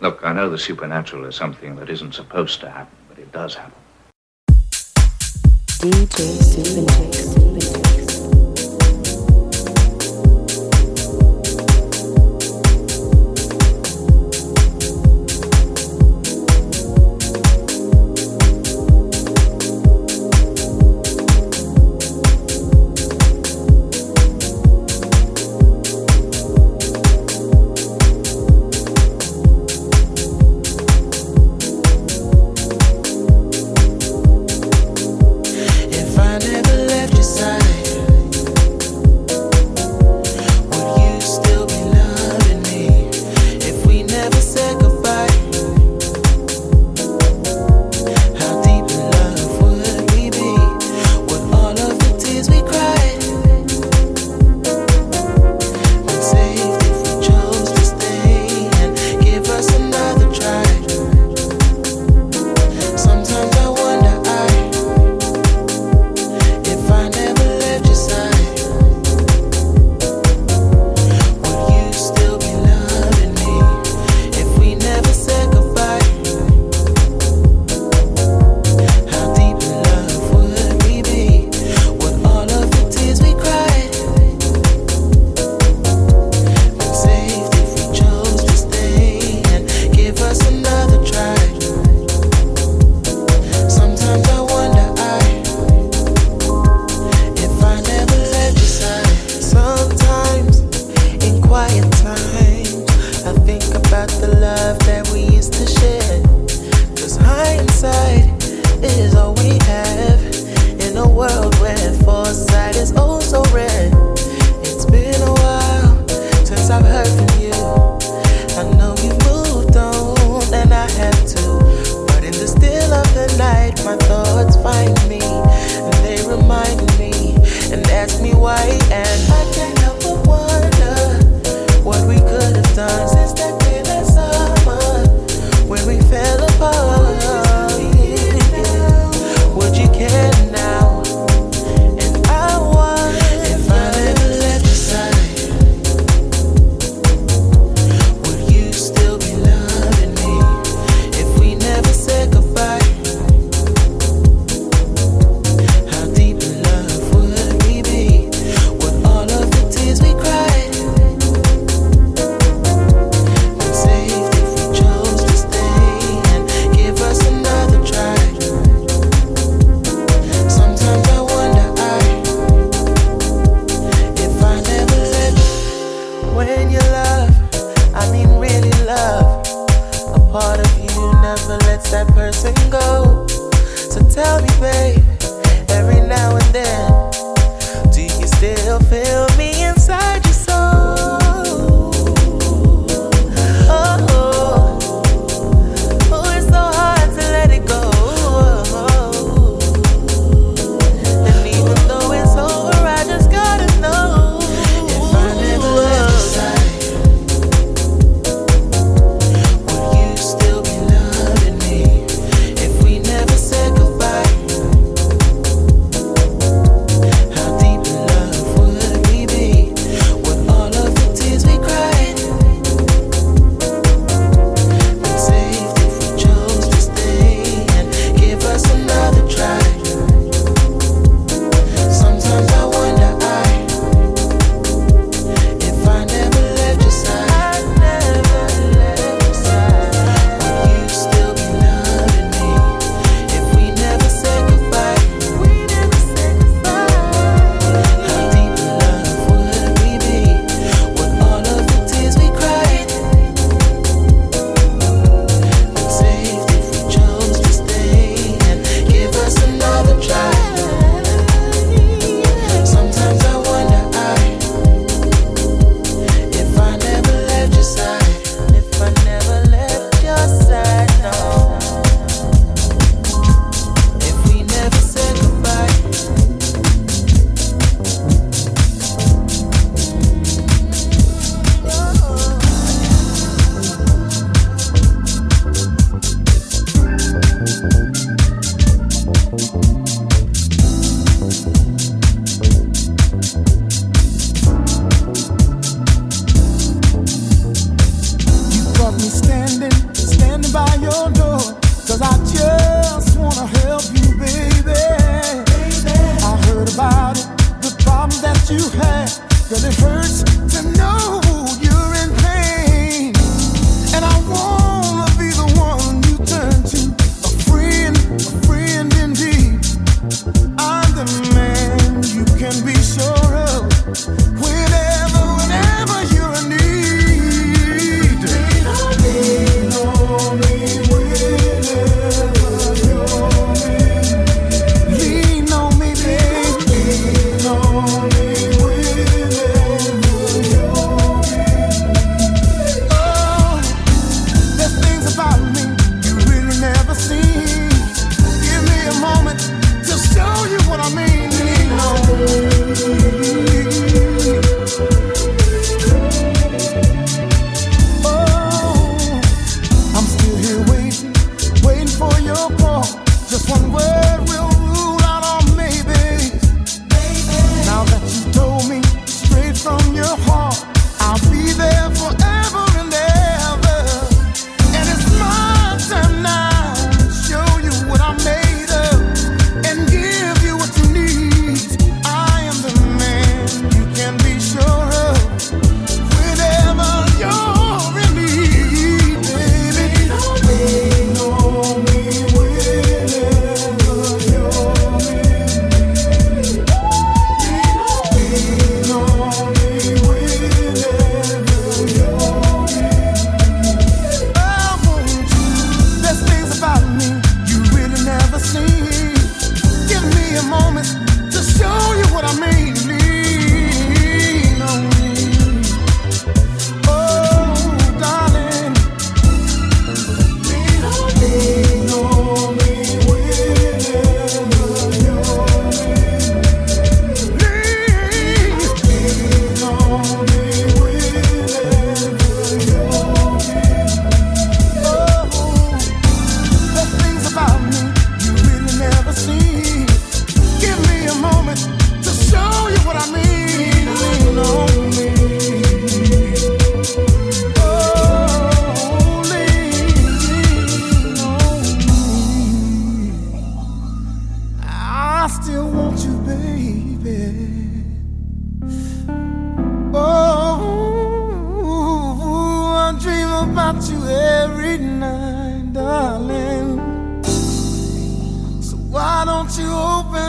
Look, I know the supernatural is something that isn't supposed to happen, but it does happen. DJ Super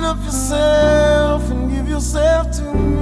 Of yourself and give yourself to me.